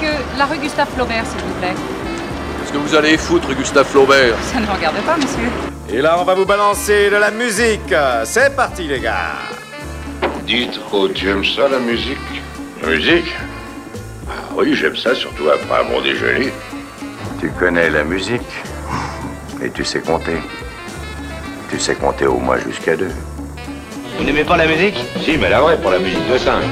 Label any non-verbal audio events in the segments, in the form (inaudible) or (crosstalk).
Monsieur, la rue Gustave Flaubert, s'il vous plaît. Qu'est-ce que vous allez foutre, Gustave Flaubert? Ça ne me regarde pas, monsieur. Et là, on va vous balancer de la musique. C'est parti, les gars. Dites, oh, tu aimes ça, la musique La musique? Ah oui, j'aime ça, surtout après un bon déjeuner. Tu connais la musique? Et tu sais compter. Tu sais compter au moins jusqu'à deux. Vous n'aimez pas la musique? Si, mais la vraie, pour la musique de singe.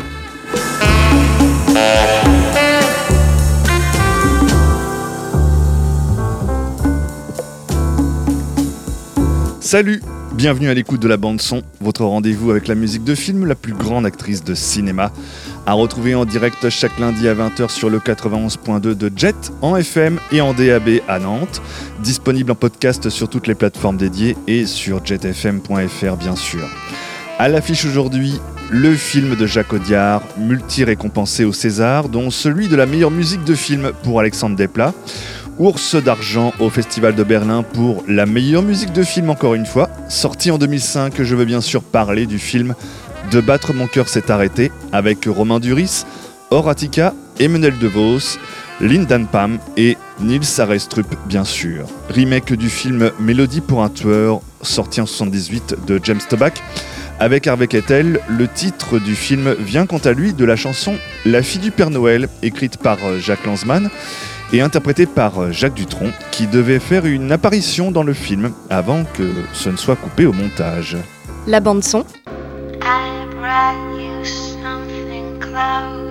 Salut Bienvenue à l'écoute de la bande son, votre rendez-vous avec la musique de film, la plus grande actrice de cinéma. À retrouver en direct chaque lundi à 20h sur le 91.2 de Jet, en FM et en DAB à Nantes. Disponible en podcast sur toutes les plateformes dédiées et sur jetfm.fr bien sûr. À l'affiche aujourd'hui, le film de Jacques Audiard, multi-récompensé au César, dont celui de la meilleure musique de film pour Alexandre Desplat. Ours d'argent au Festival de Berlin pour la meilleure musique de film encore une fois. Sorti en 2005, je veux bien sûr parler du film De battre mon cœur s'est arrêté avec Romain Duris, Horatica, Emmanuel DeVos, Lindan Pam et Nils Arestrup bien sûr. Remake du film Mélodie pour un tueur sorti en 78 de James Toback. Avec Harvey Keitel, le titre du film vient quant à lui de la chanson La fille du Père Noël, écrite par Jacques Lanzmann et interprété par Jacques Dutronc, qui devait faire une apparition dans le film avant que ce ne soit coupé au montage. La bande son. I brought you something close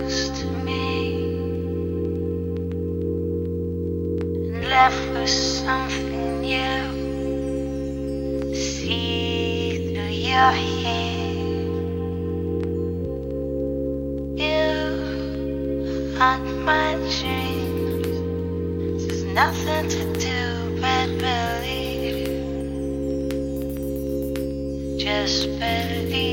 nothing to do but believe. Just believe.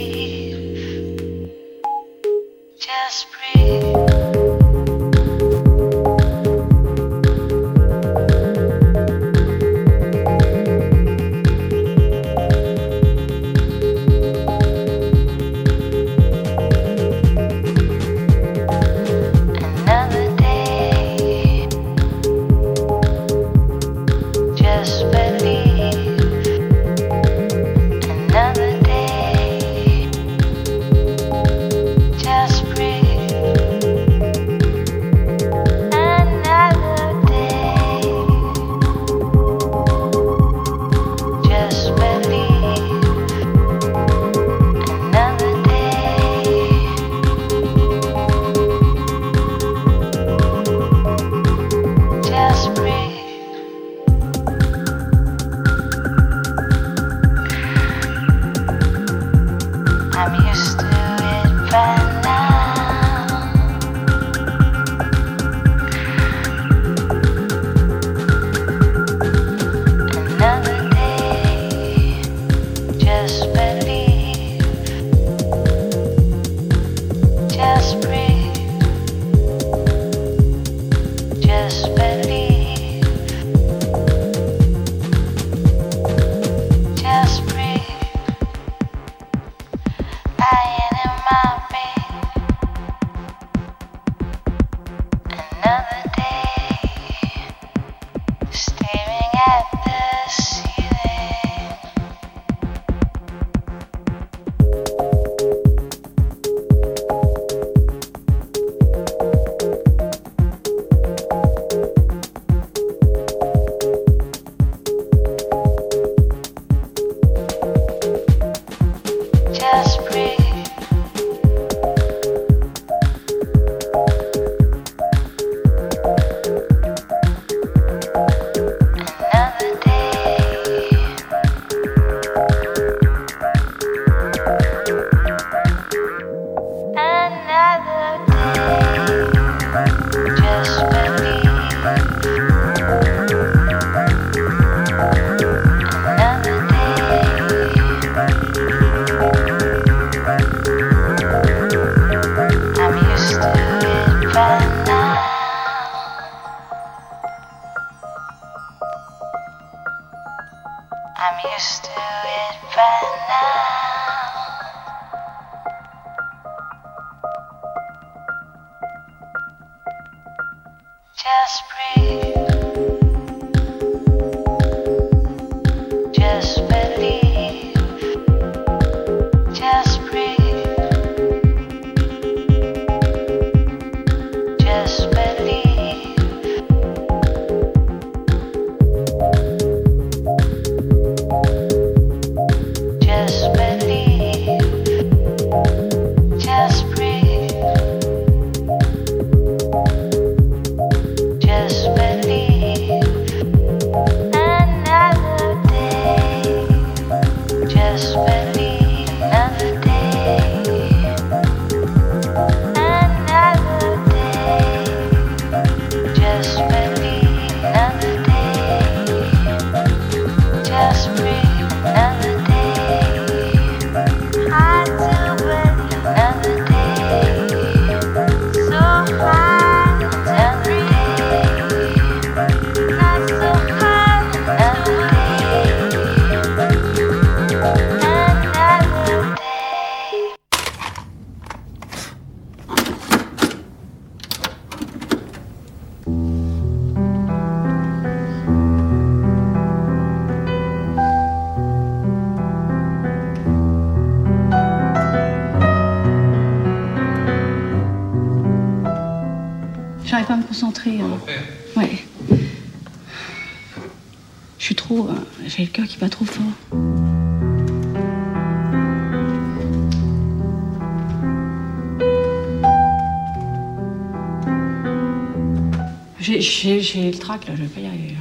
Là, je vais pas y arriver.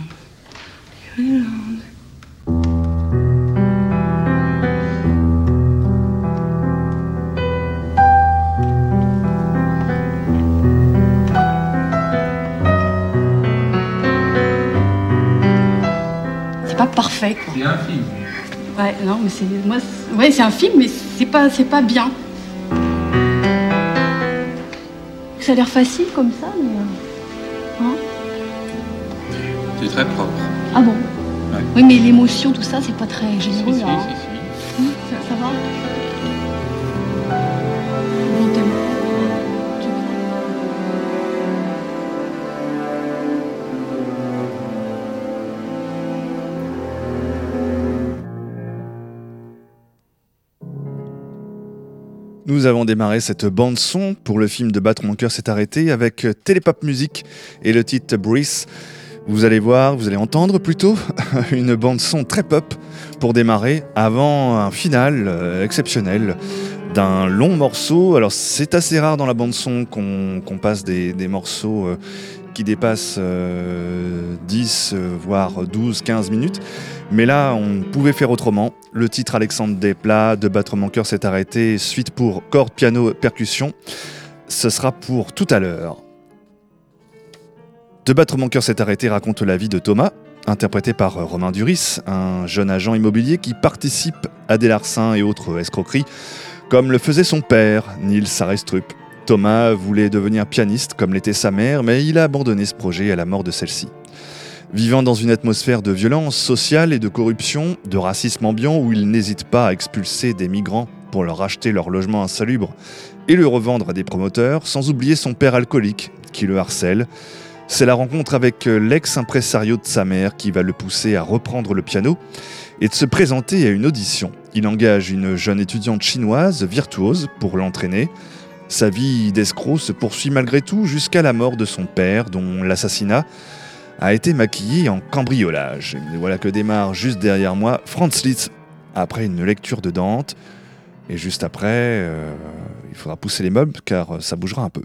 C'est pas parfait quoi. C'est un film. Ouais, non, mais c'est moi, c'est- ouais, c'est un film, mais c'est pas, c'est pas bien. Ça a l'air facile comme ça, mais C'est très propre. ah bon. Ouais. Oui, mais l'émotion, tout ça, c'est pas très généreux si, là. hein. si, si. Hein, ça, ça va Nous avons démarré cette bande son pour le film de Battre mon cœur s'est arrêté avec Télépop Music et le titre Breeze. Vous allez voir, vous allez entendre plutôt (laughs) une bande son très pop pour démarrer avant un final euh, exceptionnel d'un long morceau. Alors c'est assez rare dans la bande son qu'on passe des, morceaux euh, qui dépassent euh, 10 euh, voire 12, 15 minutes. Mais là, on pouvait faire autrement. Le titre Alexandre Desplat de Battre mon cœur s'est arrêté. Suite pour cordes, piano, percussion. Ce sera pour tout à l'heure. De Battre mon cœur s'est arrêté raconte la vie de Thomas, interprété par Romain Duris, un jeune agent immobilier qui participe à des larcins et autres escroqueries, comme le faisait son père, Nils Arestrup. Thomas voulait devenir pianiste comme l'était sa mère, mais il a abandonné ce projet à la mort de celle-ci. Vivant dans une atmosphère de violence sociale et de corruption, de racisme ambiant où il n'hésite pas à expulser des migrants pour leur acheter leur logement insalubre et le revendre à des promoteurs, sans oublier son père alcoolique qui le harcèle. C'est la rencontre avec euh, l'ex-impresario de sa mère qui va le pousser à reprendre le piano et de se présenter à une audition. Il engage une jeune étudiante chinoise virtuose pour l'entraîner. Sa vie d'escroc se poursuit malgré tout jusqu'à la mort de son père, dont l'assassinat a été maquillé en cambriolage. Et voilà que démarre juste derrière moi Franz Liszt après une lecture de Dante. Et juste après, euh, il faudra pousser les meubles car ça bougera un peu.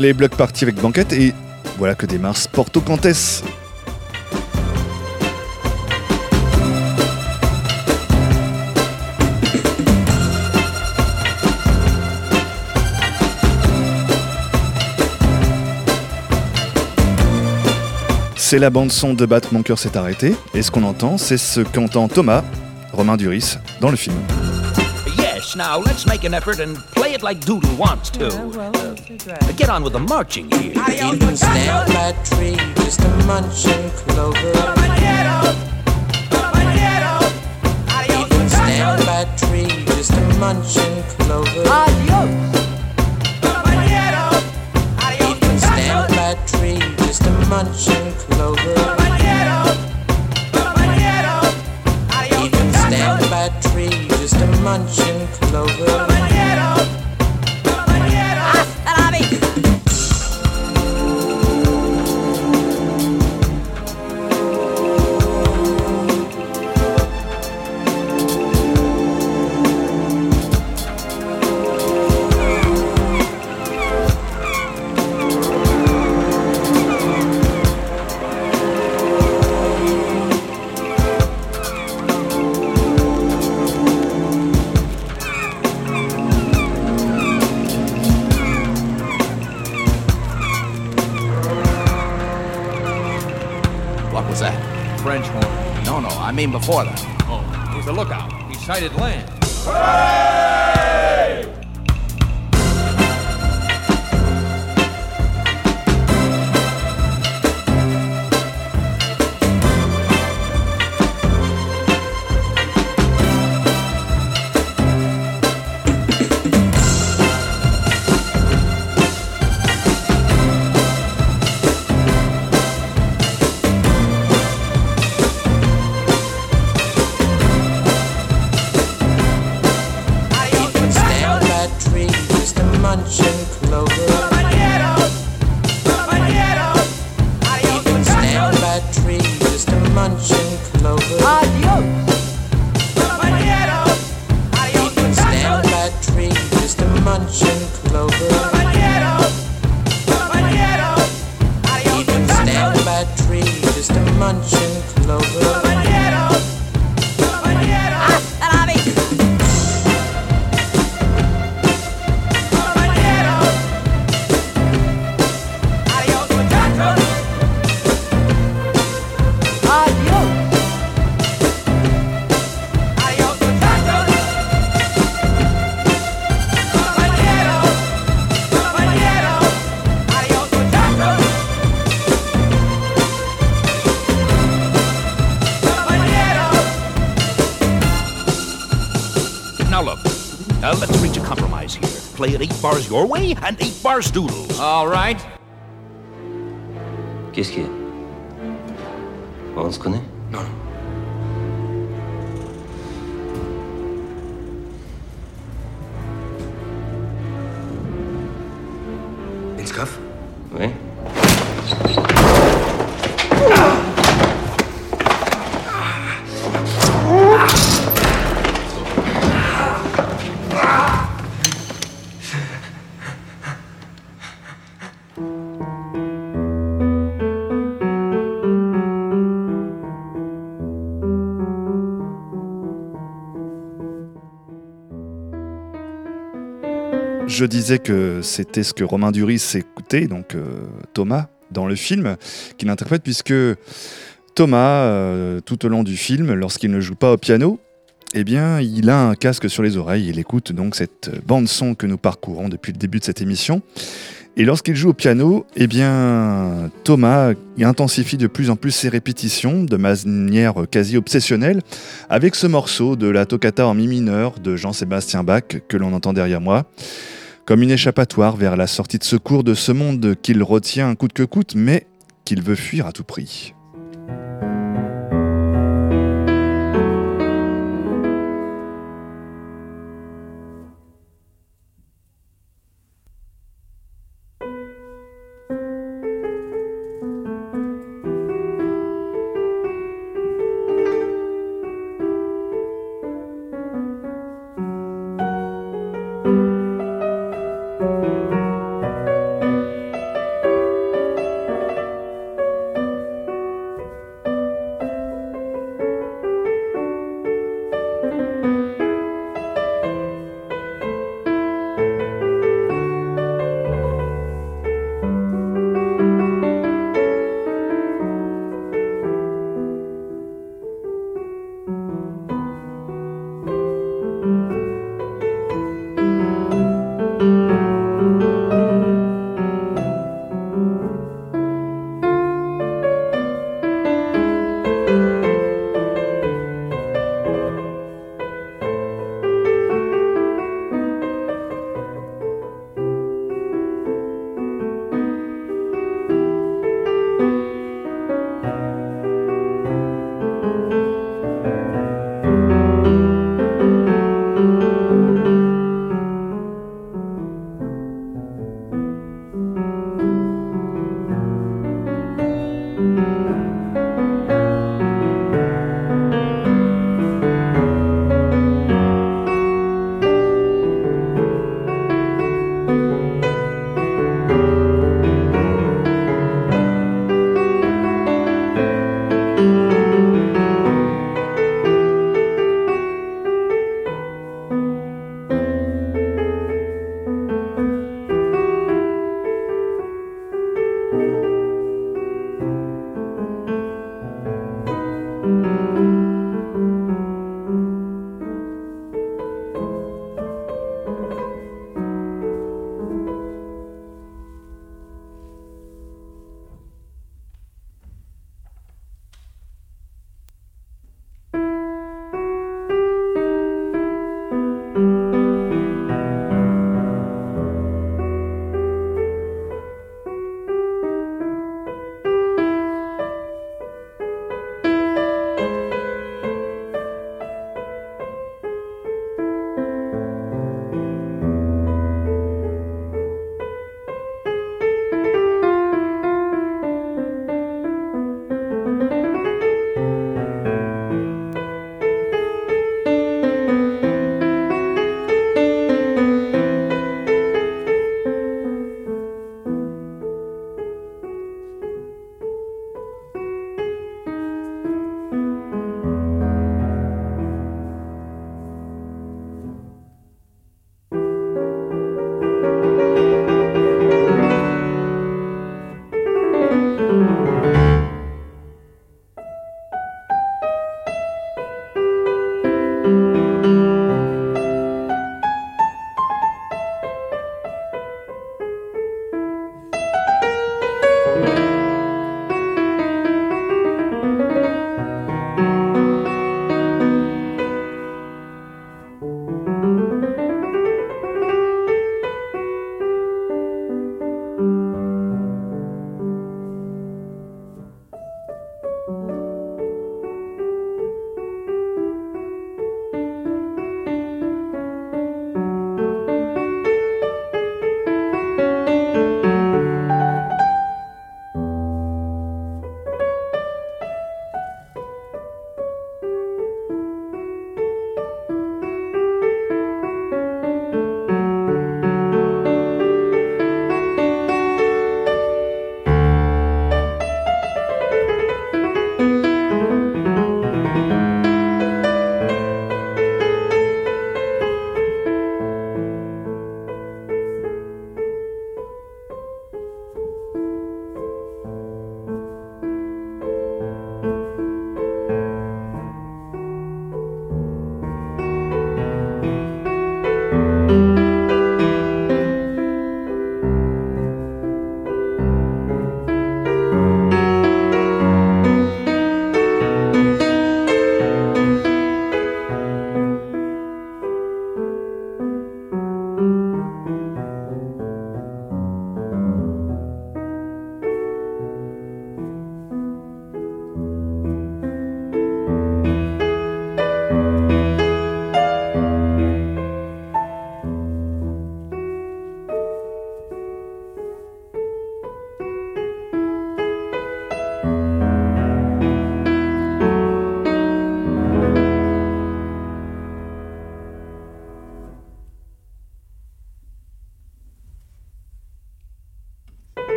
Les blocs partis avec banquette et voilà que démarre Porto Cantes. C'est la bande son de Bat Mon cœur s'est arrêté et ce qu'on entend c'est ce qu'entend Thomas, Romain Duris, dans le film. Hush now, let's make an effort and play it like Doodle wants to. Yeah, well, uh. Get on with the marching here. I Eating's down my tree is the munching clover. Eating's down my tree is the munching clover. Eating's stand by tree just a munching clover. the munching clover. Mean before that. Oh, was a lookout. He sighted land. Even here. Eight bars your way and eight bars Doodles. All right. Qu'est-ce qu'il y a On se connaît Non, non. Inskoff Oui. Je disais que c'était ce que Romain Duris écoutait, donc euh, Thomas, dans le film, qu'il interprète, puisque Thomas, euh, tout au long du film, lorsqu'il ne joue pas au piano, eh bien, il a un casque sur les oreilles, il écoute donc cette bande-son que nous parcourons depuis le début de cette émission. Et lorsqu'il joue au piano, eh bien, Thomas intensifie de plus en plus ses répétitions de manière quasi obsessionnelle avec ce morceau de la toccata en mi mineur de Jean-Sébastien Bach que l'on entend derrière moi, comme une échappatoire vers la sortie de secours de ce monde qu'il retient coûte que coûte, mais qu'il veut fuir à tout prix.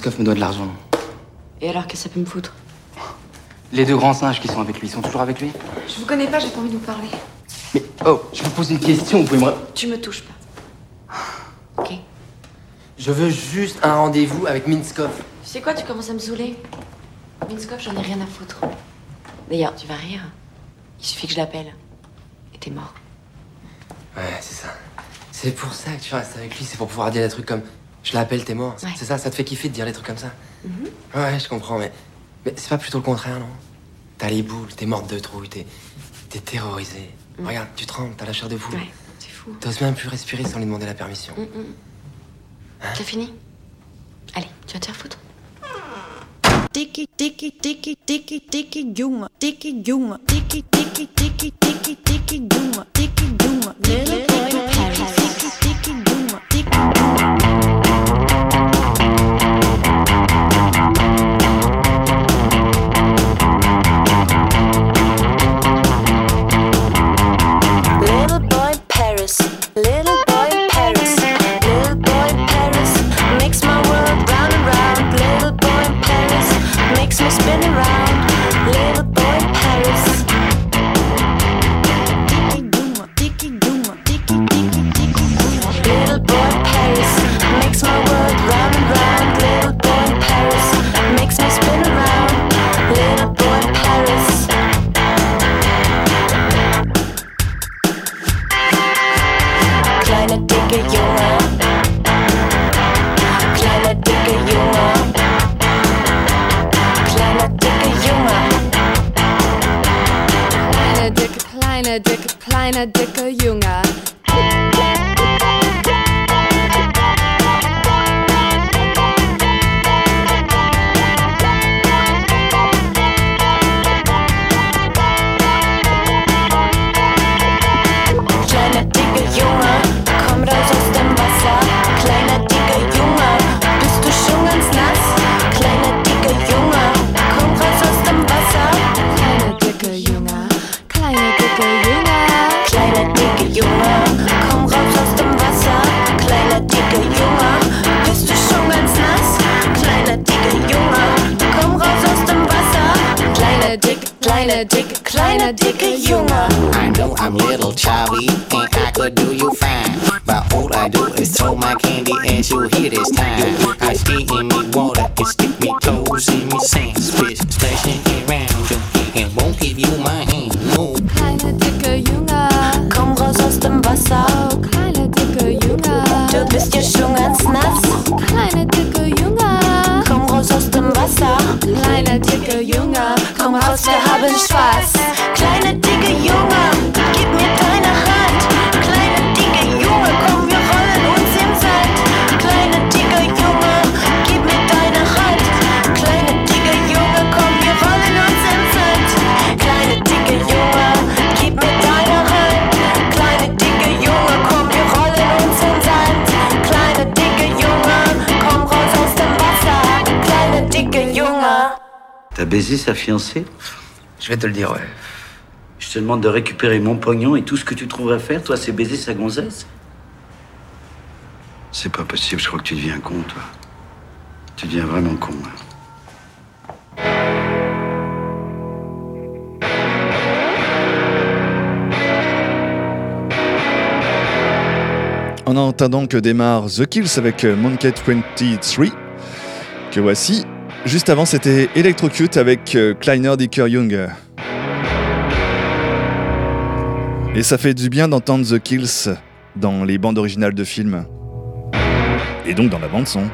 Minskov me doit de l'argent. Et alors, qu'est-ce que ça peut me foutre? Les deux grands singes qui sont avec lui, ils sont toujours avec lui? Je vous connais pas, j'ai pas envie de vous parler. Mais, oh, je vous pose une question, vous pouvez me... Tu me touches pas. Ok Je veux juste un rendez-vous avec Minskov. Tu sais quoi, tu commences à me saouler? Minskov, j'en ai rien à foutre. D'ailleurs, tu vas rire. Il suffit que je l'appelle. Et t'es mort. Ouais, c'est ça. C'est pour ça que tu restes avec lui, c'est pour pouvoir dire des trucs comme je l'appelle, t'es mort. C'est ça, ça te fait kiffer de dire des trucs comme ça. Mhm. Ouais, je comprends, mais, mais c'est pas plutôt le contraire, non? T'as les boules, t'es morte de trouille, t'es t'es terrorisée. Mm. Regarde, tu trembles, t'as la chair de poule. Ouais, c'est fou. T'oses même plus respirer sans lui demander la permission. Mm, mm. Tu as fini? Allez, tu vas te faire foutre. Dicky, dicky, dicky, dicky, dicky, Juma, dicky, Juma, dicky, dicky, dicky, dicky, dicky, Juma, dicky, Juma, little kleiner dicke, kleiner dicke Junge. I know I'm little chubby and I could do you fine. But all I do is throw my candy at you here this time. Baisé sa fiancée Je vais te le dire, ouais. Je te demande de récupérer mon pognon et tout ce que tu trouverais faire, toi, c'est baiser sa gonzesse C'est pas possible, je crois que tu deviens con, toi. Tu deviens vraiment con. hein. En attendant que démarre The Kills avec Monkey 23, que voici. Juste avant, c'était Electrocute avec euh, Kleiner Dicker Young. Et ça fait du bien d'entendre The Kills dans les bandes originales de films. Et donc dans la bande son.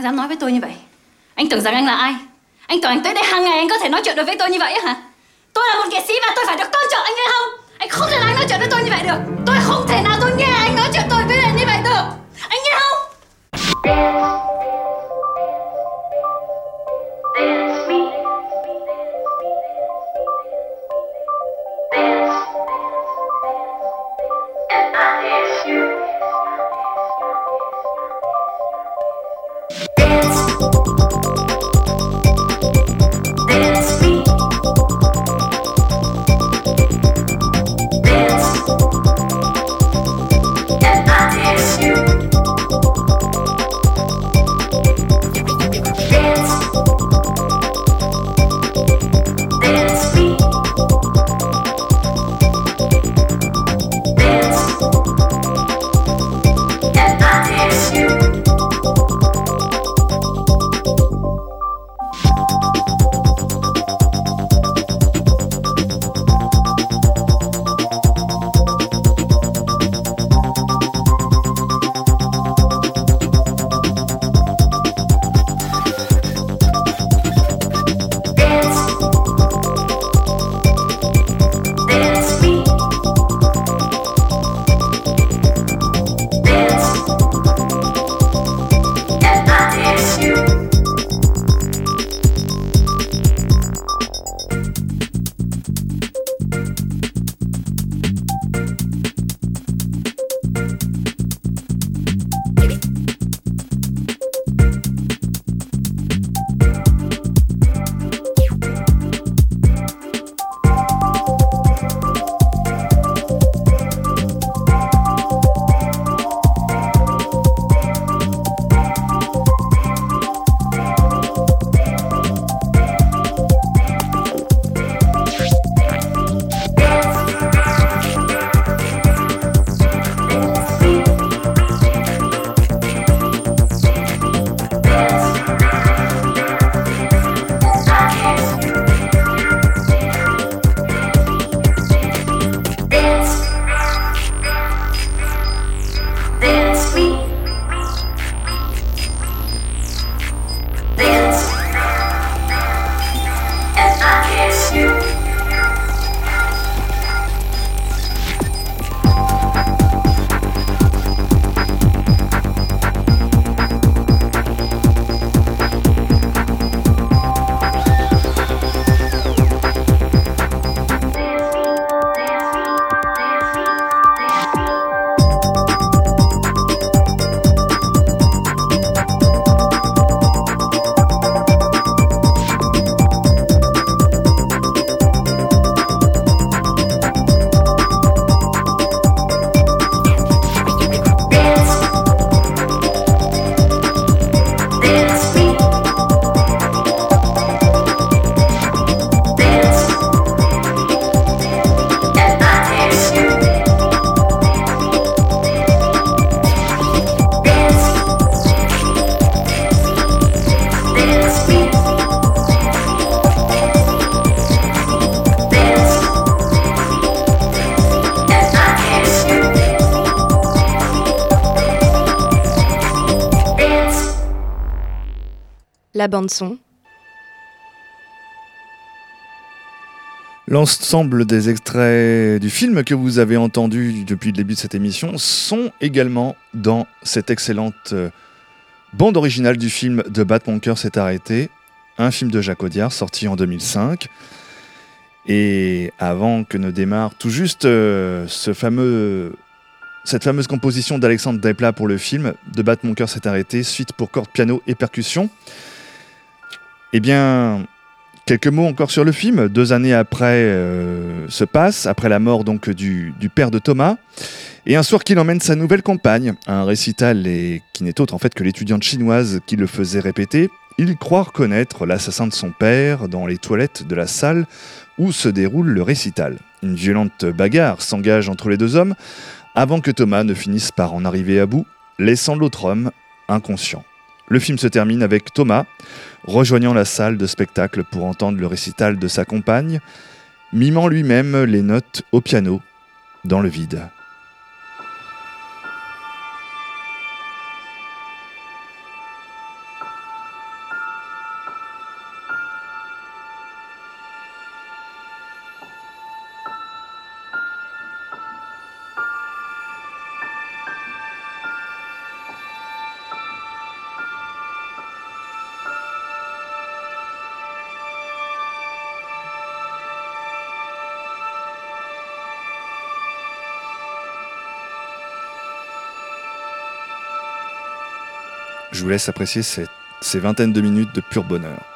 Anh dám nói với tôi như vậy? Anh tưởng rằng anh là ai? Anh tưởng anh tới đây hàng ngày anh có thể nói chuyện được với tôi như vậy hả? Tôi là một nghệ sĩ và tôi phải được tôn trọng, anh nghe không? Anh không thể anh nói chuyện với tôi như vậy được. sweet. La bande son, L'ensemble des extraits du film que vous avez entendu depuis le début de cette émission sont également dans cette excellente euh, bande originale du film De Bat Mon cœur s'est arrêté, un film de Jacques Audiard sorti en 2005. Et avant que ne démarre tout juste euh, ce fameux, cette fameuse composition d'Alexandre Desplat pour le film, De Bat Mon cœur s'est arrêté, suite pour cordes, piano et percussion, eh bien, Quelques mots encore sur le film. Deux années après euh, se passe, après la mort donc du, père de Thomas, et un soir qu'il emmène sa nouvelle compagne un récital qui n'est autre en fait que l'étudiante chinoise qui le faisait répéter. Il croit reconnaître l'assassin de son père dans les toilettes de la salle où se déroule le récital. Une violente bagarre s'engage entre les deux hommes avant que Thomas ne finisse par en arriver à bout, laissant l'autre homme inconscient. Le film se termine avec Thomas rejoignant la salle de spectacle pour entendre le récital de sa compagne, mimant lui-même les notes au piano dans le vide. Vous laisse apprécier ces, ces vingtaines de minutes de pur bonheur.